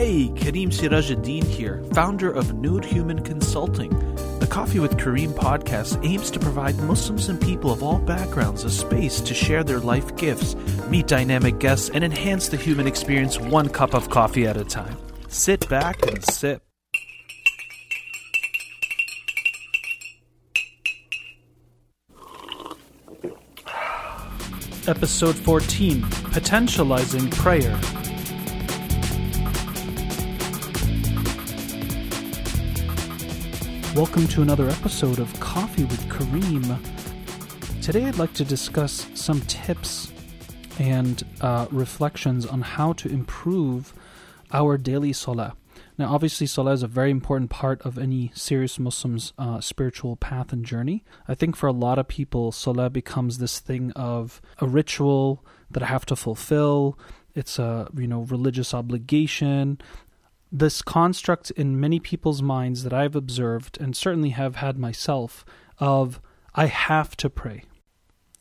Hey, Kareem Sirajuddin here, founder of Nude Human Consulting. The Coffee with Kareem podcast aims to provide Muslims and people of all backgrounds a space to share their life gifts, meet dynamic guests, and enhance the human experience one cup of coffee at a time. Sit back and sip. Episode 14 Potentializing Prayer. Welcome to another episode of Coffee with Kareem. Today I'd like to discuss some tips and uh, reflections on how to improve our daily salah. Now, obviously, salah is a very important part of any serious Muslim's uh, spiritual path and journey. I think for a lot of people, salah becomes this thing of a ritual that I have to fulfill. It's a you know religious obligation. This construct in many people's minds that I've observed and certainly have had myself of I have to pray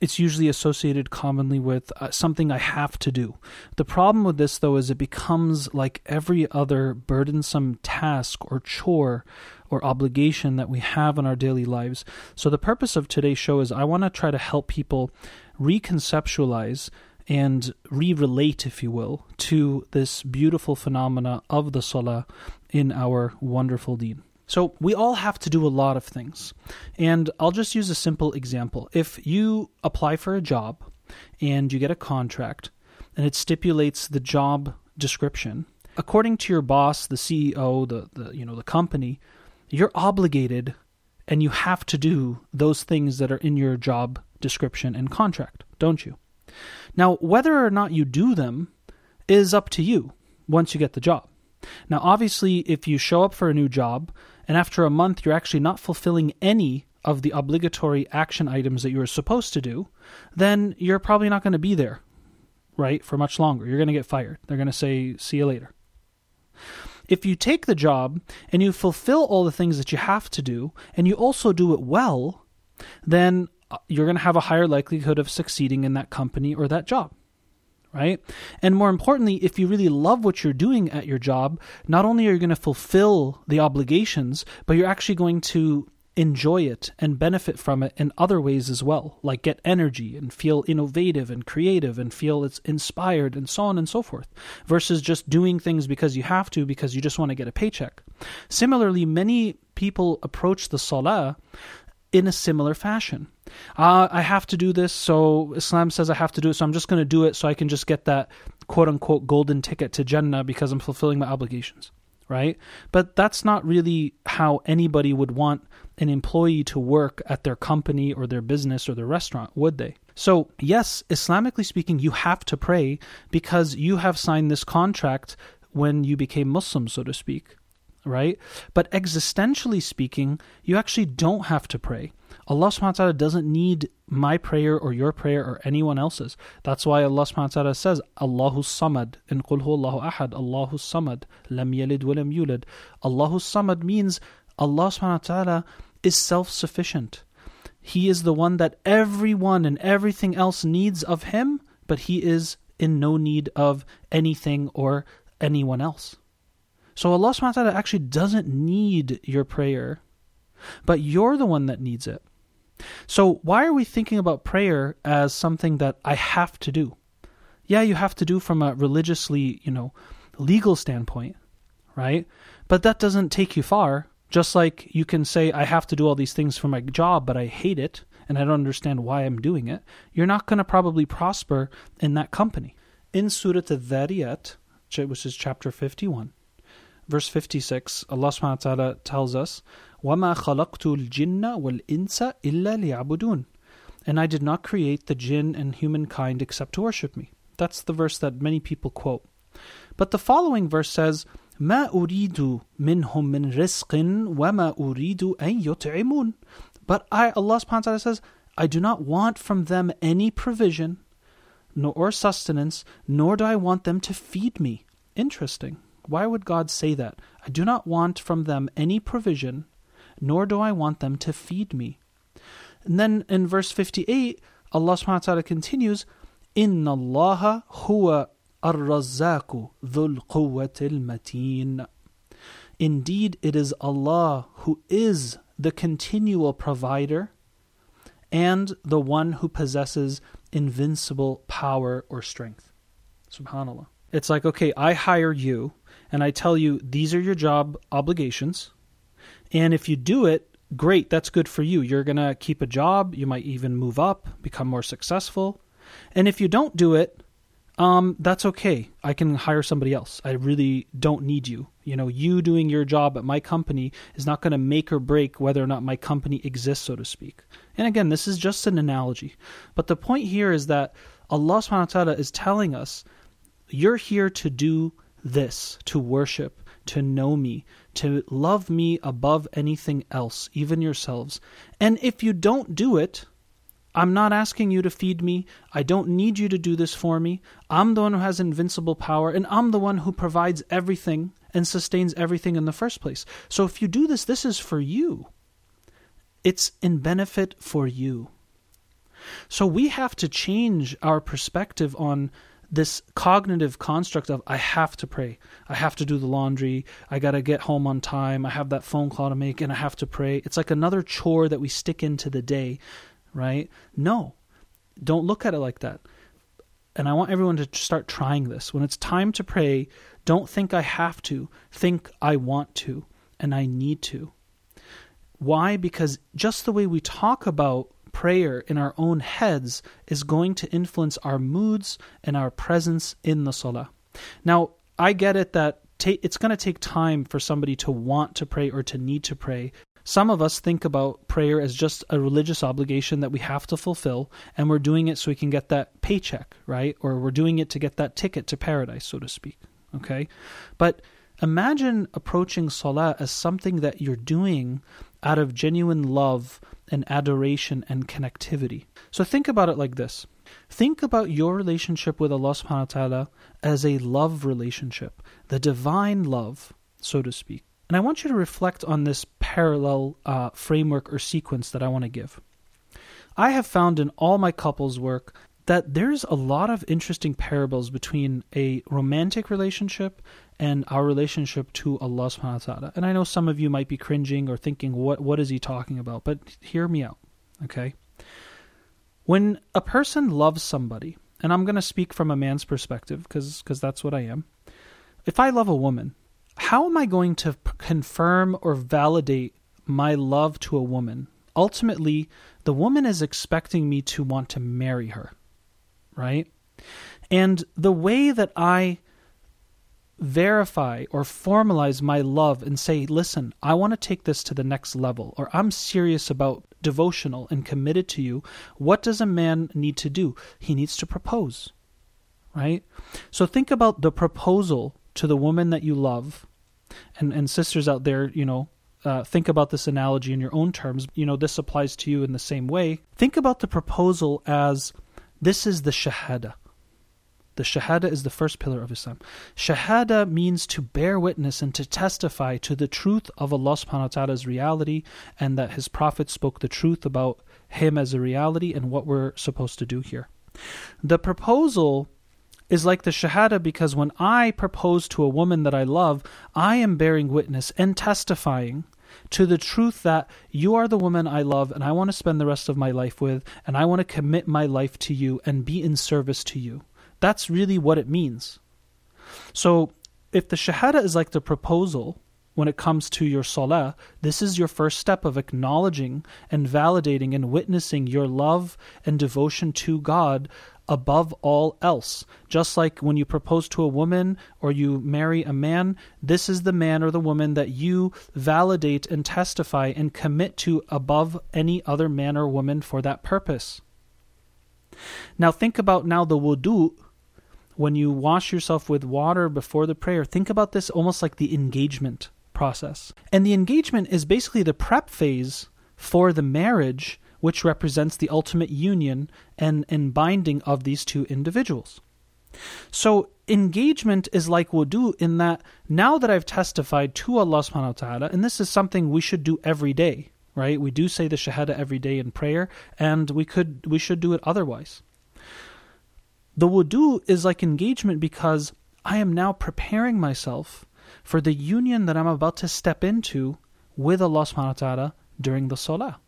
it's usually associated commonly with uh, something I have to do. The problem with this, though, is it becomes like every other burdensome task or chore or obligation that we have in our daily lives. So, the purpose of today's show is I want to try to help people reconceptualize and re relate, if you will, to this beautiful phenomena of the salah in our wonderful deen. So we all have to do a lot of things. And I'll just use a simple example. If you apply for a job and you get a contract and it stipulates the job description, according to your boss, the CEO, the, the you know the company, you're obligated and you have to do those things that are in your job description and contract, don't you? Now, whether or not you do them is up to you once you get the job. Now, obviously, if you show up for a new job and after a month you're actually not fulfilling any of the obligatory action items that you were supposed to do, then you're probably not going to be there, right, for much longer. You're going to get fired. They're going to say, see you later. If you take the job and you fulfill all the things that you have to do, and you also do it well, then Uh, you're going to have a higher likelihood of succeeding in that company or that job right? And more importantly, if you really love what you're doing at your job, not only are you going to fulfill the obligations, but you're actually going to enjoy it and benefit from it in other ways as well, like get energy and feel innovative and creative and feel it's inspired and so on and so forth, versus just doing things because you have to because you just want to get a paycheck. Similarly, many people approach the salah in a similar fashion. Uh, I have to do this, so Islam says I have to do it, so I'm just going to do it so I can just get that quote unquote golden ticket to Jannah because I'm fulfilling my obligations, right? But that's not really how anybody would want an employee to work at their company or their business or their restaurant, would they? So, yes, Islamically speaking, you have to pray because you have signed this contract when you became Muslim, so to speak right? But existentially speaking, you actually don't have to pray. Allah subhanahu wa ta'ala doesn't need my prayer or your prayer or anyone else's. That's why Allah subhanahu wa ta'ala says, Allahu Samad, in Qul Allahu Ahad, Allahu Samad, Lam Yalid wa Lam. Allahu Samad means Allah subhanahu wa ta'ala is self sufficient. He is the one that everyone and everything else needs of Him, but He is in no need of anything or anyone else. So Allah subhanahu wa ta'ala actually doesn't need your prayer, but you're the one that needs it. So why are we thinking about prayer as something that I have to do? Yeah, you have to do from a religiously, you know, legal standpoint, right? But that doesn't take you far. Just like you can say, I have to do all these things for my job, but I hate it and I don't understand why I'm doing it. You're not going to probably prosper in that company. In Surah Al-Dhariyat, which is chapter 51, verse 56, Allah subhanahu wa ta'ala tells us, وَمَا خَلَقْتُ الْجِنَّ وَالْإِنسَ إِلَّا لِيَعْبُدُونَ And I did not create the jinn and humankind except to worship me. That's the verse that many people quote. But the following verse says, ما أريد منهم من رزق وما أريد أن يطعمون But I, Allah subhanahu wa ta'ala says, I do not want from them any provision, nor sustenance, nor do I want them to feed me. Interesting. Why would God say that? I do not want from them any provision, nor do I want them to feed me. And then in verse 58, Allah subhanahu wa ta'ala continues, Inna Allah huwa ar-razzaku dhul quwwatil mateen. Indeed, it is Allah who is the continual provider and the one who possesses invincible power or strength. SubhanAllah. It's like, okay, I hire you and I tell you these are your job obligations. And if you do it, great, that's good for you. You're going to keep a job, you might even move up, become more successful. And if you don't do it, um, that's okay. I can hire somebody else. I really don't need you. You know, you doing your job at my company is not going to make or break whether or not my company exists, so to speak. And again, this is just an analogy. But the point here is that Allah subhanahu wa ta'ala is telling us, you're here to do this, to worship, to know me, to love me above anything else, even yourselves. And if you don't do it, I'm not asking you to feed me. I don't need you to do this for me. I'm the one who has invincible power, and I'm the one who provides everything and sustains everything in the first place. So if you do this, this is for you. It's in benefit for you. So we have to change our perspective on this cognitive construct of I have to pray. I have to do the laundry. I got to get home on time. I have that phone call to make and I have to pray. It's like another chore that we stick into the day right? No, don't look at it like that. And I want everyone to start trying this. When it's time to pray, don't think I have to. Think I want to and I need to. Why? Because just the way we talk about prayer in our own heads is going to influence our moods and our presence in the salah. Now, I get it that it's going to take time for somebody to want to pray or to need to pray some of us think about prayer as just a religious obligation that we have to fulfill, and we're doing it so we can get that paycheck, right? Or we're doing it to get that ticket to paradise, so to speak. Okay? But imagine approaching Salah as something that you're doing out of genuine love and adoration and connectivity. So think about it like this. Think about your relationship with Allah subhanahu wa ta'ala as a love relationship, the divine love, so to speak. And I want you to reflect on this parallel uh, framework or sequence that I want to give. I have found in all my couples work that there's a lot of interesting parables between a romantic relationship and our relationship to Allah subhanahu wa ta'ala. And I know some of you might be cringing or thinking, what what is he talking about? But hear me out. Okay? When a person loves somebody, and I'm gonna speak from a man's perspective because that's what I am. If I love a woman, how am I going to p- confirm or validate my love to a woman? Ultimately, the woman is expecting me to want to marry her, right? And the way that I verify or formalize my love and say, listen, I want to take this to the next level, or I'm serious about devotional and committed to you, what does a man need to do? He needs to propose, right? So think about the proposal to the woman that you love and and sisters out there, you know, uh, think about this analogy in your own terms. You know, this applies to you in the same way. Think about the proposal as this is the shahada. The shahada is the first pillar of Islam. Shahada means to bear witness and to testify to the truth of Allah subhanahu wa ta'ala's reality and that His Prophet spoke the truth about Him as a reality and what we're supposed to do here. The proposal is like the Shahada because when I propose to a woman that I love, I am bearing witness and testifying to the truth that you are the woman I love and I want to spend the rest of my life with, and I want to commit my life to you and be in service to you. That's really what it means. So, if the Shahada is like the proposal, when it comes to your salah, this is your first step of acknowledging and validating and witnessing your love and devotion to God above all else. Just like when you propose to a woman or you marry a man, this is the man or the woman that you validate and testify and commit to above any other man or woman for that purpose. Now think about now the wudu when you wash yourself with water before the prayer. Think about this almost like the engagement process. And the engagement is basically the prep phase for the marriage which represents the ultimate union and, and binding of these two individuals. So engagement is like wudu in that now that I've testified to Allah subhanahu wa ta'ala, and this is something we should do every day, right? We do say the shahada every day in prayer, and we could we should do it otherwise. The wudu is like engagement because I am now preparing myself for the union that I'm about to step into with Allah subhanahu wa ta'ala during the salah.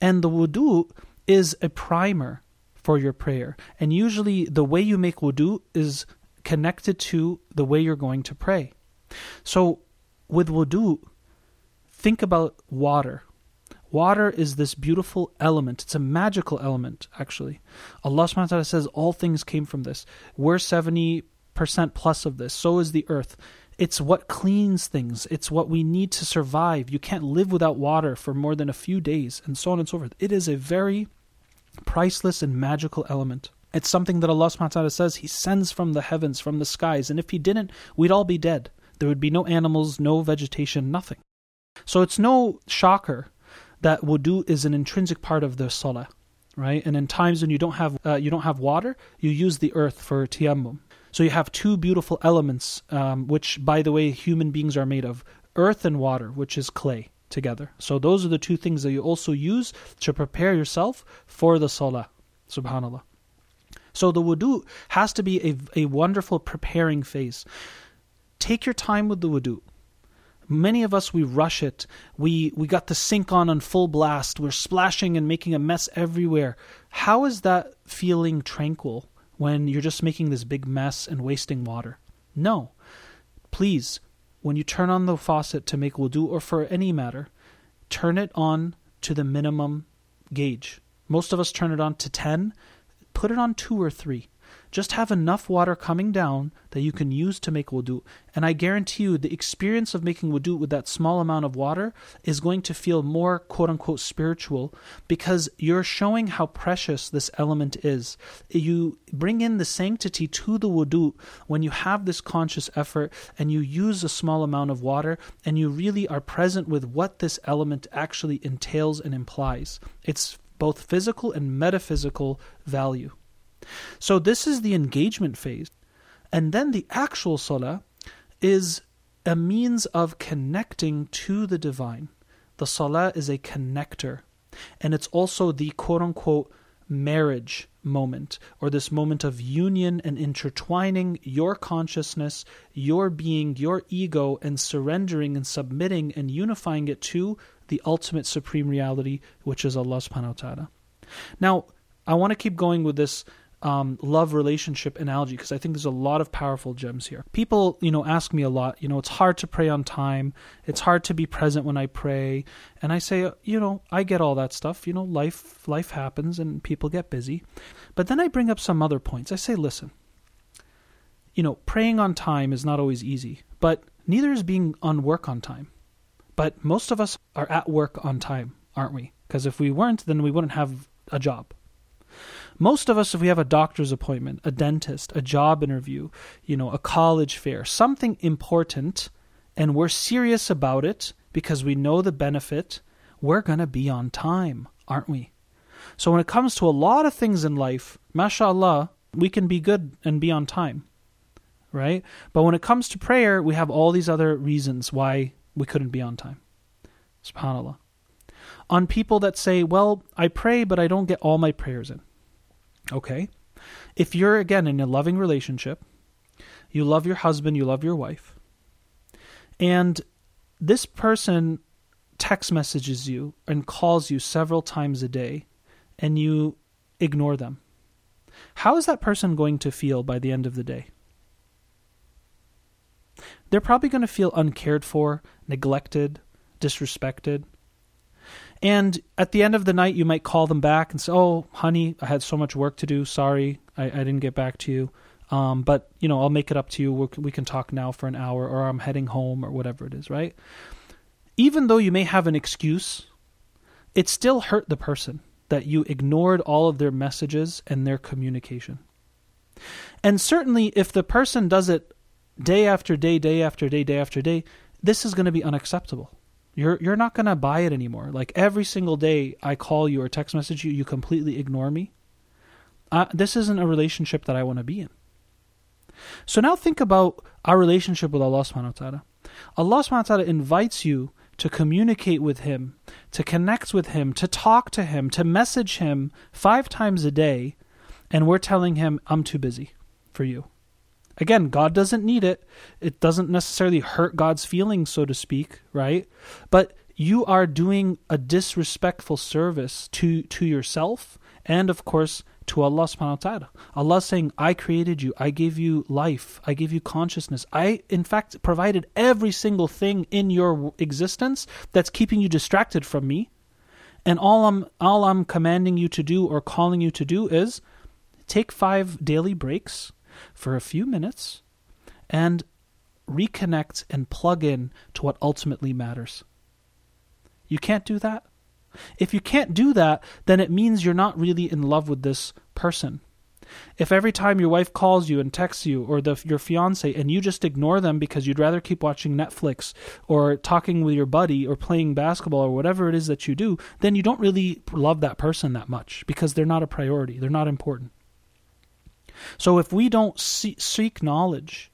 And the wudu is a primer for your prayer. And usually the way you make wudu is connected to the way you're going to pray. So with wudu, think about water. Water is this beautiful element. It's a magical element, actually. Allah subhanahu wa ta'ala says all things came from this. We're 70% plus of this. So is the earth. It's what cleans things. It's what we need to survive. You can't live without water for more than a few days, and so on and so forth. It is a very priceless and magical element. It's something that Allah subhanahu wa ta'ala says He sends from the heavens, from the skies, and if He didn't, we'd all be dead. There would be no animals, no vegetation, nothing. So it's no shocker that wudu is an intrinsic part of the salah, right? And in times when you don't have uh, you don't have water, you use the earth for tayammum. So you have two beautiful elements, um, which, by the way, human beings are made of earth and water, which is clay together. So those are the two things that you also use to prepare yourself for the salah. Subhanallah. So the wudu has to be a, a wonderful preparing phase. Take your time with the wudu. Many of us we rush it. We we got the sink on on full blast. We're splashing and making a mess everywhere. How is that feeling tranquil when you're just making this big mess and wasting water? No. Please, when you turn on the faucet to make wudu or for any matter, turn it on to the minimum gauge. Most of us turn it on to 10. Put it on 2 or 3. Just have enough water coming down that you can use to make wudu. And I guarantee you, the experience of making wudu with that small amount of water is going to feel more quote unquote spiritual because you're showing how precious this element is. You bring in the sanctity to the wudu when you have this conscious effort and you use a small amount of water and you really are present with what this element actually entails and implies. It's both physical and metaphysical value. So this is the engagement phase. And then the actual salah is a means of connecting to the divine. The salah is a connector. And it's also the quote unquote marriage moment, or this moment of union and intertwining your consciousness, your being, your ego, and surrendering and submitting and unifying it to the ultimate supreme reality, which is Allah subhanahu wa ta'ala. Now, I want to keep going with this um, love relationship analogy because I think there's a lot of powerful gems here. People, you know, ask me a lot. You know, it's hard to pray on time. It's hard to be present when I pray, and I say, you know, I get all that stuff. You know, life life happens and people get busy, but then I bring up some other points. I say, listen, you know, praying on time is not always easy, but neither is being on work on time. But most of us are at work on time, aren't we? Because if we weren't, then we wouldn't have a job. Most of us, if we have a doctor's appointment, a dentist, a job interview, you know, a college fair, something important, and we're serious about it because we know the benefit, we're going to be on time, aren't we? So when it comes to a lot of things in life, mashallah, we can be good and be on time, right? But when it comes to prayer, we have all these other reasons why we couldn't be on time. SubhanAllah. On people that say, well, I pray, but I don't get all my prayers in. Okay? If you're, again, in a loving relationship, you love your husband, you love your wife, and this person text messages you and calls you several times a day, and you ignore them, how is that person going to feel by the end of the day? They're probably going to feel uncared for, neglected, disrespected, and at the end of the night, you might call them back and say, "Oh, honey, I had so much work to do. Sorry, I, I didn't get back to you. Um, but you know, I'll make it up to you. we we can talk now for an hour, or I'm heading home, or whatever it is." Right? Even though you may have an excuse, it still hurt the person that you ignored all of their messages and their communication. And certainly, if the person does it day after day, day after day, day after day, this is going to be unacceptable. You're you're not to buy it anymore. Like every single day I call you or text message you, you completely ignore me. Uh, this isn't a relationship that I want to be in. So now think about our relationship with Allah subhanahu wa ta'ala. Allah subhanahu wa ta'ala invites you to communicate with Him, to connect with Him, to talk to Him, to message Him five times a day. and we're telling him, I'm too busy for you. Again, God doesn't need it. It doesn't necessarily hurt God's feelings, so to speak, right? But you are doing a disrespectful service to, to yourself and, of course, to Allah subhanahu wa ta'ala. Allah saying, I created you, I gave you life, I gave you consciousness. I, in fact, provided every single thing in your existence that's keeping you distracted from me. And all I'm all I'm commanding you to do or calling you to do is take five daily breaks for a few minutes and reconnect and plug in to what ultimately matters. You can't do that? If you can't do that, then it means you're not really in love with this person. If every time your wife calls you and texts you, or the, your fiance, and you just ignore them because you'd rather keep watching Netflix or talking with your buddy or playing basketball or whatever it is that you do, then you don't really love that person that much because they're not a priority. They're not important. So if we don't seek knowledge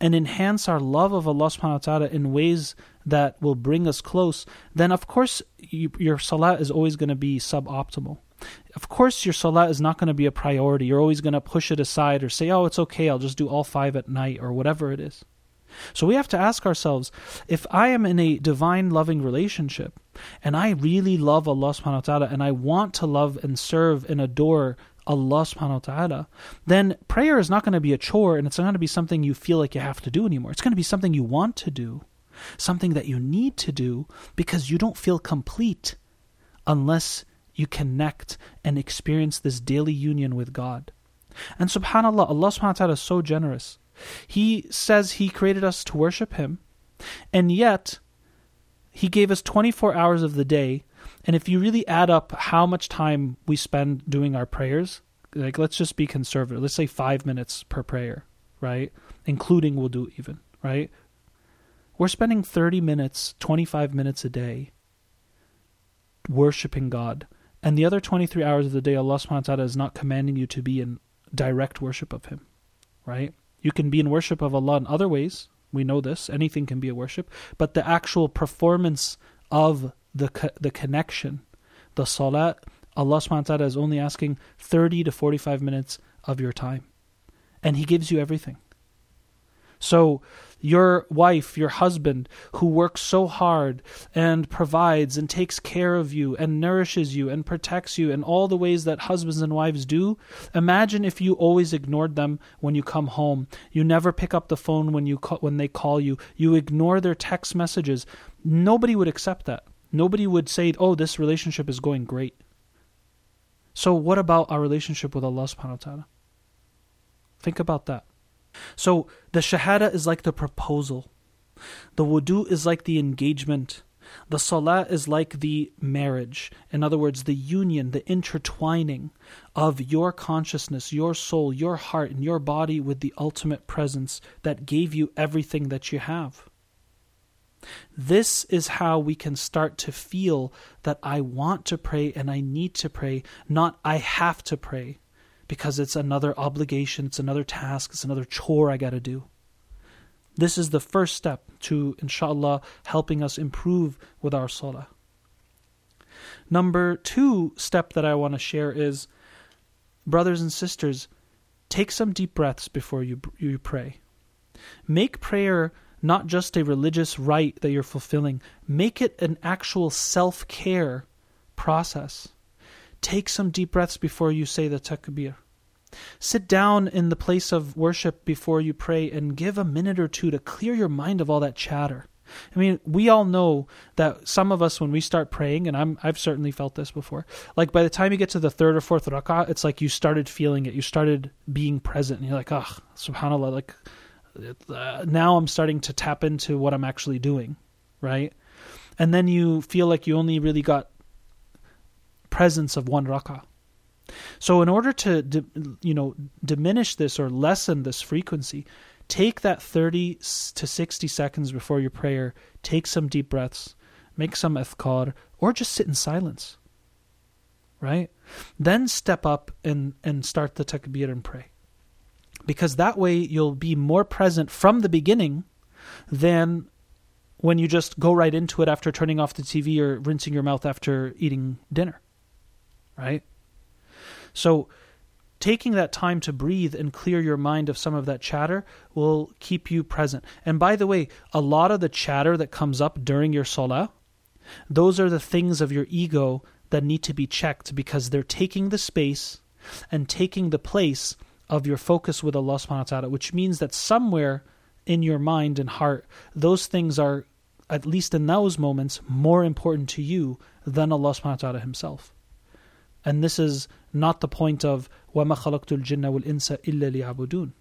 and enhance our love of Allah subhanahu wa ta'ala in ways that will bring us close, then of course you, your salah is always going to be suboptimal. Of course, your salah is not going to be a priority. You're always going to push it aside or say, oh, it's okay, I'll just do all five at night or whatever it is. So we have to ask ourselves if I am in a divine loving relationship and I really love Allah subhanahu wa ta'ala and I want to love and serve and adore Allah subhanahu wa ta'ala, then prayer is not going to be a chore and it's not going to be something you feel like you have to do anymore. It's going to be something you want to do, something that you need to do because you don't feel complete unless you connect and experience this daily union with God. And subhanAllah, Allah subhanahu wa ta'ala is so generous. He says He created us to worship Him, and yet He gave us 24 hours of the day and if you really add up how much time we spend doing our prayers, like let's just be conservative. Let's say five minutes per prayer, right? Including wudu even, right? We're spending 30 minutes, 25 minutes a day worshiping God. And the other 23 hours of the day, Allah subhanahu wa ta'ala is not commanding you to be in direct worship of Him, right? You can be in worship of Allah in other ways. We know this. Anything can be a worship. But the actual performance of the the connection, the salat, Allah subhanahu wa ta'ala is only asking 30 to 45 minutes of your time. And He gives you everything. So, your wife, your husband, who works so hard and provides and takes care of you and nourishes you and protects you in all the ways that husbands and wives do, imagine if you always ignored them when you come home. You never pick up the phone when you when they call you. You ignore their text messages. Nobody would accept that. Nobody would say, oh, this relationship is going great. So, what about our relationship with Allah subhanahu wa ta'ala? Think about that. So, the shahada is like the proposal, the wudu is like the engagement, the salah is like the marriage. In other words, the union, the intertwining of your consciousness, your soul, your heart, and your body with the ultimate presence that gave you everything that you have. This is how we can start to feel that I want to pray and I need to pray, not I have to pray because it's another obligation, it's another task, it's another chore I got to do. This is the first step to, inshallah, helping us improve with our salah. Number two step that I want to share is brothers and sisters, take some deep breaths before you, you pray. Make prayer not just a religious rite that you're fulfilling. Make it an actual self care process. Take some deep breaths before you say the takbir. Sit down in the place of worship before you pray and give a minute or two to clear your mind of all that chatter. I mean, we all know that some of us, when we start praying, and I'm, I've certainly felt this before, like by the time you get to the third or fourth rak'ah, it's like you started feeling it. You started being present, and you're like, oh, subhanAllah, like uh, now I'm starting to tap into what I'm actually doing, right? And then you feel like you only really got presence of one rak'ah. So in order to you know diminish this or lessen this frequency, take that 30 to 60 seconds before your prayer, take some deep breaths, make some adhkar or just sit in silence. Right? Then step up and and start the takbir and pray because that way you'll be more present from the beginning than when you just go right into it after turning off the TV or rinsing your mouth after eating dinner. Right? So taking that time to breathe and clear your mind of some of that chatter will keep you present. And by the way, a lot of the chatter that comes up during your salah, those are the things of your ego that need to be checked because they're taking the space and taking the place of your focus with Allah subhanahu wa ta'ala, which means that somewhere in your mind and heart, those things are, at least in those moments, more important to you than Allah subhanahu wa ta'ala Himself. And this is not the point of وَمَا خَلَقْتُ الْجِنَّ وَالْإِنسَ إِلَّا لِيَعْبُدُونَ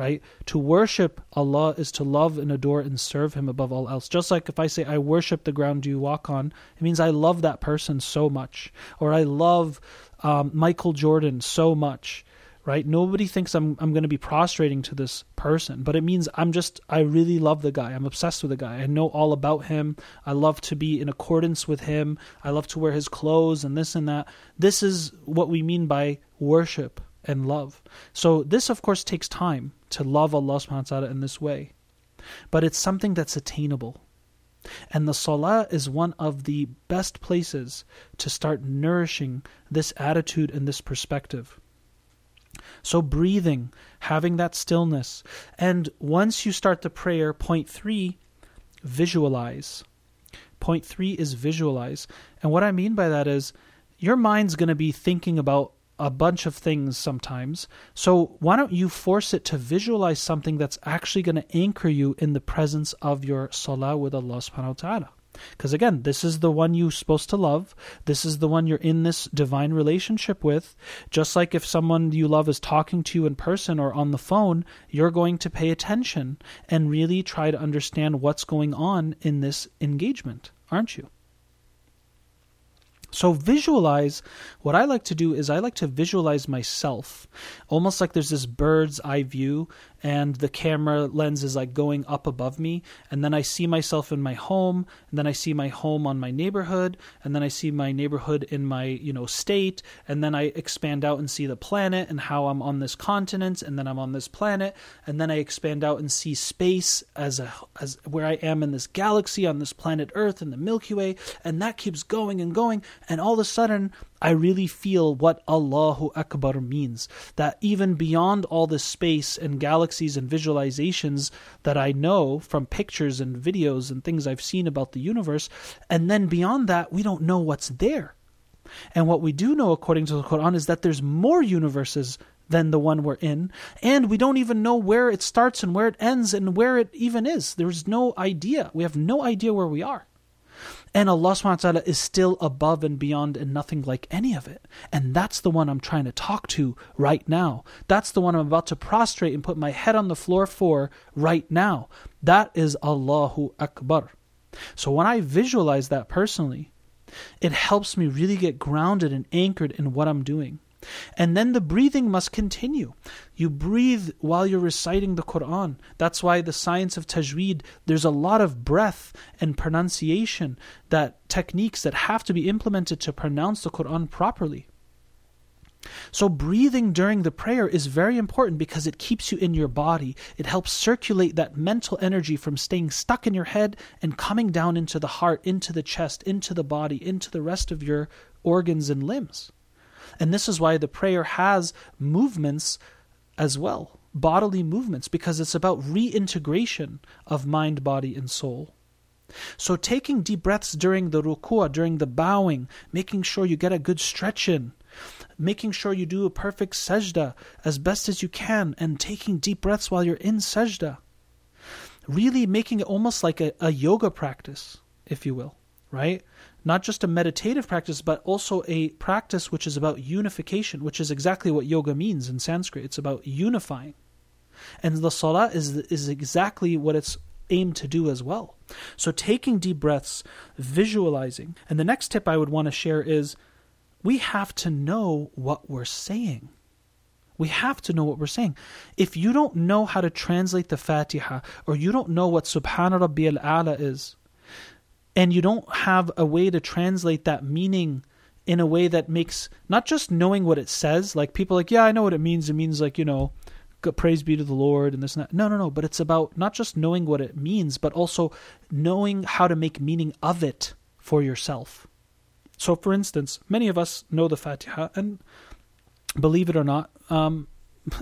right? To worship Allah is to love and adore and serve Him above all else. Just like if I say, I worship the ground you walk on, it means I love that person so much. Or I love um, Michael Jordan so much, right? Nobody thinks I'm I'm going to be prostrating to this person, but it means I'm just I really love the guy. I'm obsessed with the guy. I know all about him. I love to be in accordance with him. I love to wear his clothes and this and that. This is what we mean by worship and love. So this of course takes time to love Allah subhanahu wa ta'ala in this way. But it's something that's attainable. And the salah is one of the best places to start nourishing this attitude and this perspective. So, breathing, having that stillness. And once you start the prayer, point three, visualize. Point three is visualize. And what I mean by that is your mind's going to be thinking about a bunch of things sometimes. So, why don't you force it to visualize something that's actually going to anchor you in the presence of your salah with Allah subhanahu wa ta'ala? Because again, this is the one you're supposed to love. This is the one you're in this divine relationship with. Just like if someone you love is talking to you in person or on the phone, you're going to pay attention and really try to understand what's going on in this engagement, aren't you? So visualize what I like to do is I like to visualize myself almost like there's this bird's eye view and the camera lens is like going up above me and then i see myself in my home and then i see my home on my neighborhood and then i see my neighborhood in my you know state and then i expand out and see the planet and how i'm on this continent and then i'm on this planet and then i expand out and see space as a as where i am in this galaxy on this planet earth and the milky way and that keeps going and going and all of a sudden I really feel what Allahu Akbar means. That even beyond all the space and galaxies and visualizations that I know from pictures and videos and things I've seen about the universe, and then beyond that, we don't know what's there. And what we do know, according to the Quran, is that there's more universes than the one we're in, and we don't even know where it starts and where it ends and where it even is. There's no idea. We have no idea where we are. And Allah subhanahu wa ta'ala is still above and beyond and nothing like any of it. And that's the one I'm trying to talk to right now. That's the one I'm about to prostrate and put my head on the floor for right now. That is Allahu Akbar. So when I visualize that personally, it helps me really get grounded and anchored in what I'm doing. And then the breathing must continue. You breathe while you're reciting the Quran. That's why the science of tajweed, there's a lot of breath and pronunciation, that techniques that have to be implemented to pronounce the Quran properly. So, breathing during the prayer is very important because it keeps you in your body. It helps circulate that mental energy from staying stuck in your head and coming down into the heart, into the chest, into the body, into the rest of your organs and limbs. And this is why the prayer has movements as well, bodily movements, because it's about reintegration of mind, body, and soul. So taking deep breaths during the ruku'ah, during the bowing, making sure you get a good stretch in, making sure you do a perfect sajda as best as you can, and taking deep breaths while you're in sajda. Really making it almost like a, a yoga practice, if you will, right? Not just a meditative practice, but also a practice which is about unification, which is exactly what yoga means in Sanskrit. It's about unifying. And the salah is, is exactly what it's aimed to do as well. So taking deep breaths, visualizing. And the next tip I would want to share is we have to know what we're saying. We have to know what we're saying. If you don't know how to translate the Fatiha, or you don't know what Subhana Rabbi al A'la is, and you don't have a way to translate that meaning in a way that makes not just knowing what it says like people like yeah i know what it means. It means like you know praise be to the lord and this and that. No no no. But it's about not just knowing what it means but also knowing how to make meaning of it for yourself. So for instance many of us know the fatiha and believe it or not, um,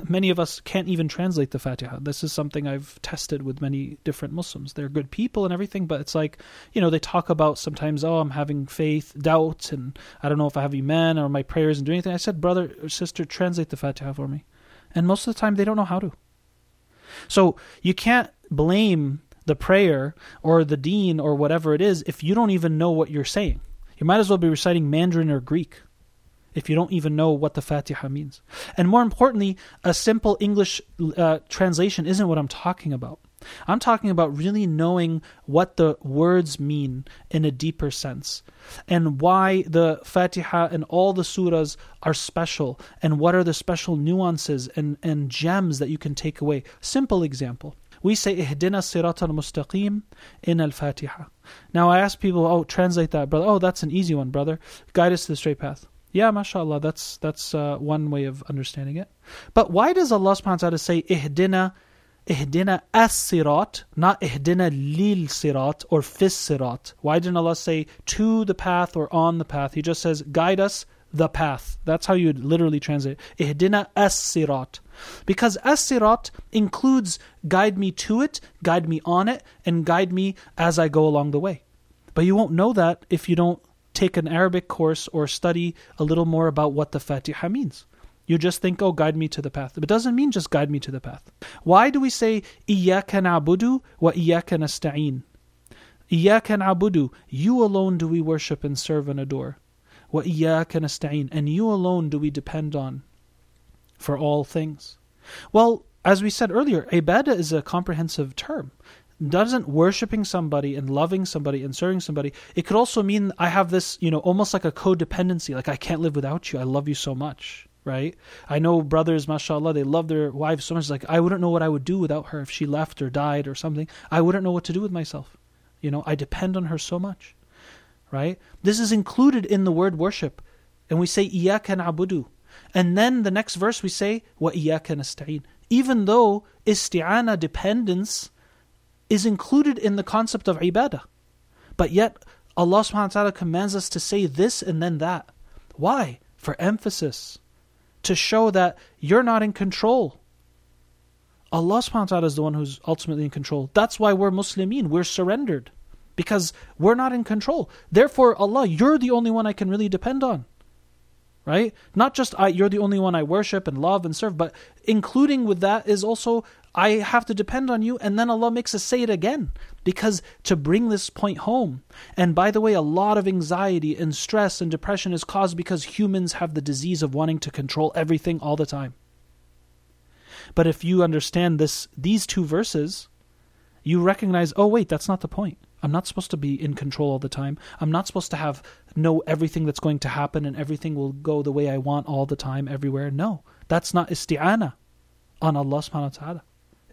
many of us can't even translate the Fatiha. This is something I've tested with many different Muslims. They're good people and everything, but it's like, you know, they talk about sometimes, oh, I'm having faith, doubt, and I don't know if I have Iman or my prayers and do anything. I said, brother or sister, translate the Fatiha for me. And most of the time, they don't know how to. So you can't blame the prayer or the deen or whatever it is if you don't even know what you're saying. You might as well be reciting Mandarin or Greek if you don't even know what the Fatiha means. And more importantly, a simple English uh, translation isn't what I'm talking about. I'm talking about really knowing what the words mean in a deeper sense and why the Fatiha and all the surahs are special and what are the special nuances and, and gems that you can take away. Simple example. We say Ihdina Sirat al Mustaqim in Al Fatiha. Now I ask people, oh, translate that, brother. Oh, that's an easy one, brother. Guide us to the straight path. Yeah, mashallah, that's that's uh, one way of understanding it. But why does Allah subhanahu wa ta'ala say ihdina ihdina as-sirat, not ihdina lil sirat or fis sirat? Why didn't Allah say to the path or on the path? He just says guide us the path. That's how you would literally translate ihdina as-sirat. Because as-sirat includes guide me to it, guide me on it, and guide me as I go along the way. But you won't know that if you don't take an Arabic course or study a little more about what the Fatiha means. You just think, oh, guide me to the path. But it doesn't mean just guide me to the path. Why do we say, Iyaka na'budu wa Iyaka nasta'in? Iyaka you alone do we worship and serve and adore. Wa Iyaka and you alone do we depend on for all things. Well, as we said earlier, ibadah is a comprehensive term doesn't worshiping somebody and loving somebody and serving somebody it could also mean i have this you know almost like a codependency like i can't live without you i love you so much right? I know brothers mashallah they love their wives so much like i wouldn't know what i would do without her if she left or died or something. I wouldn't know what to do with myself. You know i depend on her so much right? This is included in the word worship. And we say iyyaka na'budu. And then the next verse we say wa iyyaka nasta'in. Even though isti'ana dependence is included in the concept of ibadah. But yet, Allah subhanahu wa ta'ala commands us to say this and then that. Why? For emphasis. To show that you're not in control. Allah subhanahu wa ta'ala is the one who's ultimately in control. That's why we're Muslimin. We're surrendered. Because we're not in control. Therefore, Allah, you're the only one I can really depend on. Right? Not just I, you're the only one I worship and love and serve, but including with that is also I have to depend on you. And then Allah makes us say it again because to bring this point home. And by the way, a lot of anxiety and stress and depression is caused because humans have the disease of wanting to control everything all the time. But if you understand this, these two verses, you recognize, oh wait, that's not the point. I'm not supposed to be in control all the time. I'm not supposed to have know everything that's going to happen and everything will go the way I want all the time everywhere. No, that's not isti'ana on Allah subhanahu wa ta'ala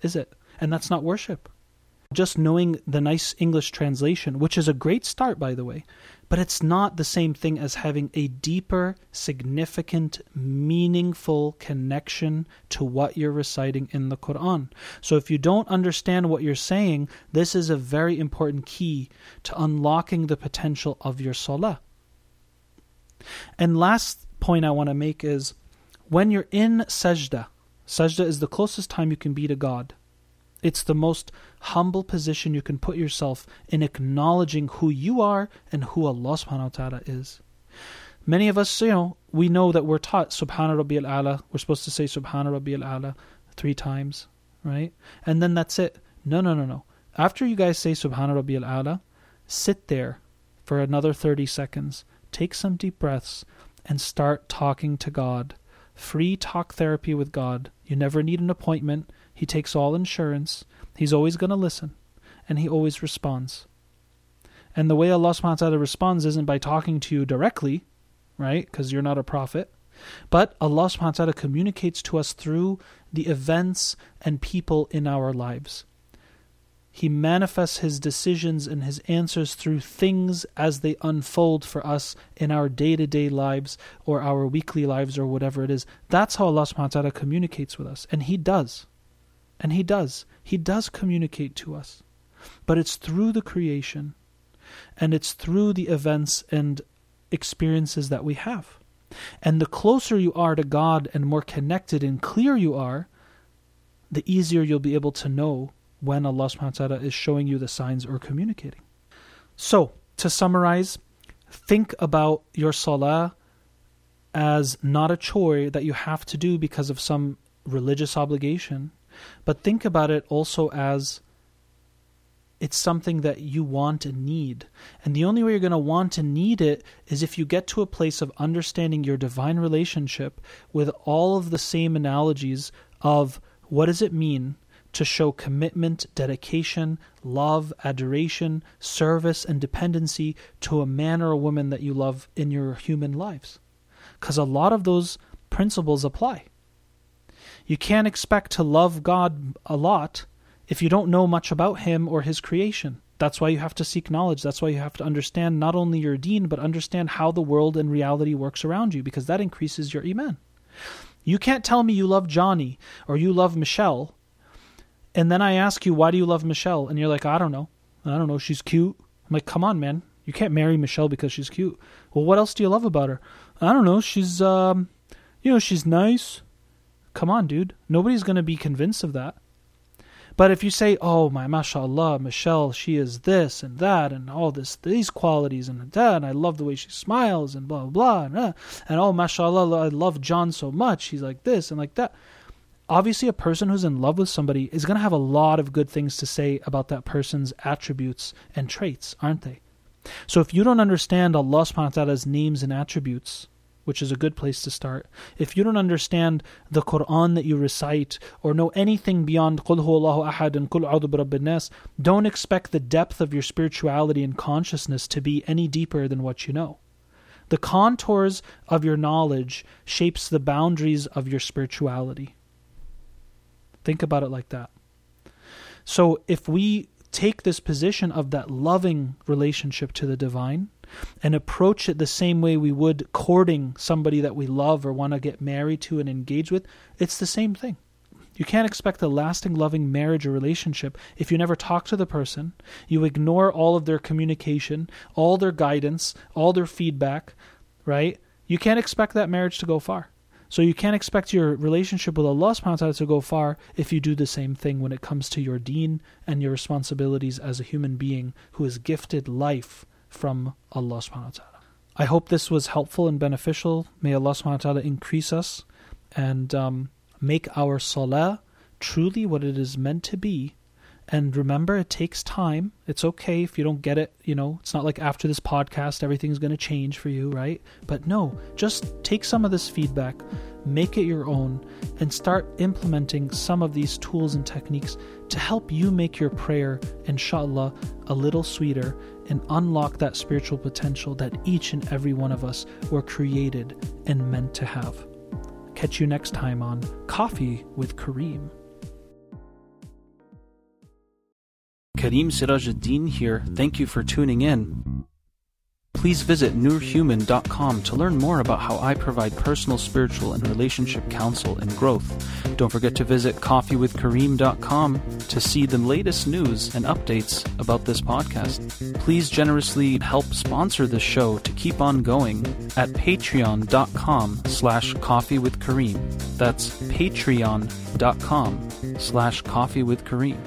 is it? And that's not worship. Just knowing the nice English translation, which is a great start, by the way, but it's not the same thing as having a deeper, significant, meaningful connection to what you're reciting in the Quran. So if you don't understand what you're saying, this is a very important key to unlocking the potential of your salah. And last point I want to make is when you're in sajda, Sajda is the closest time you can be to God. It's the most humble position you can put yourself in acknowledging who you are and who Allah subhanahu wa ta'ala is. Many of us, you know, we know that we're taught Subhana Rabbi al Ala. We're supposed to say Subhana Rabbi al Ala three times, right? And then that's it. No, no, no, no. After you guys say Subhana Rabbi al Ala, sit there for another 30 seconds. Take some deep breaths and start talking to God. Free talk therapy with God. You never need an appointment. He takes all insurance. He's always going to listen. And he always responds. And the way Allah subhanahu wa ta'ala responds isn't by talking to you directly, right? Because you're not a prophet. But Allah subhanahu wa ta'ala communicates to us through the events and people in our lives. He manifests his decisions and his answers through things as they unfold for us in our day to day lives or our weekly lives or whatever it is. That's how Allah subhanahu wa ta'ala communicates with us. And He does. And He does. He does communicate to us. But it's through the creation and it's through the events and experiences that we have. And the closer you are to God and more connected and clear you are, the easier you'll be able to know when Allah subhanahu wa ta'ala is showing you the signs or communicating. So, to summarize, think about your salah as not a chore that you have to do because of some religious obligation, but think about it also as it's something that you want and need. And the only way you're going to want and need it is if you get to a place of understanding your divine relationship with all of the same analogies of what does it mean to show commitment, dedication, love, adoration, service, and dependency to a man or a woman that you love in your human lives. Because a lot of those principles apply. You can't expect to love God a lot if you don't know much about him or his creation. That's why you have to seek knowledge. That's why you have to understand not only your deen, but understand how the world and reality works around you, because that increases your iman. You can't tell me you love Johnny or you love Michelle, and then I ask you, why do you love Michelle? And you're like, I don't know. I don't know. She's cute. I'm like, come on, man. You can't marry Michelle because she's cute. Well, what else do you love about her? I don't know. She's, um, you know, she's nice. Come on, dude. Nobody's going to be convinced of that. But if you say, "Oh my, mashallah, Michelle, she is this and that, and all this, these qualities and that, and I love the way she smiles and blah blah blah, and, uh, and oh mashallah, I love John so much. He's like this and like that." Obviously, a person who's in love with somebody is going to have a lot of good things to say about that person's attributes and traits, aren't they? So if you don't understand Allah subhanahu wa ta'ala's names and attributes, which is a good place to start. If you don't understand the Quran that you recite or know anything beyond Qul Allahu Ahad and Qul A'udhu Nas, don't expect the depth of your spirituality and consciousness to be any deeper than what you know. The contours of your knowledge shapes the boundaries of your spirituality. Think about it like that. So if we take this position of that loving relationship to the divine, and approach it the same way we would courting somebody that we love or want to get married to and engage with, it's the same thing. You can't expect a lasting, loving marriage or relationship if you never talk to the person, you ignore all of their communication, all their guidance, all their feedback, right? You can't expect that marriage to go far. So you can't expect your relationship with Allah subhanahu wa ta'ala to go far if you do the same thing when it comes to your deen and your responsibilities as a human being who is gifted life from Allah subhanahu wa ta'ala. I hope this was helpful and beneficial. May Allah subhanahu wa ta'ala increase us and um, make our salah truly what it is meant to be. And remember, it takes time. It's okay if you don't get it. You know, it's not like after this podcast, everything's going to change for you, right? But no, just take some of this feedback, make it your own, and start implementing some of these tools and techniques to help you make your prayer, inshallah, a little sweeter and unlock that spiritual potential that each and every one of us were created and meant to have. Catch you next time on Coffee with Kareem. Kareem Sirajuddin here. Thank you for tuning in. Please visit nurhuman.com to learn more about how I provide personal, spiritual, and relationship counsel and growth. Don't forget to visit coffeewithkareem.com to see the latest news and updates about this podcast. Please generously help sponsor this show to keep on going at patreon.com slash coffeewithkareem. That's patreon.com slash coffeewithkareem.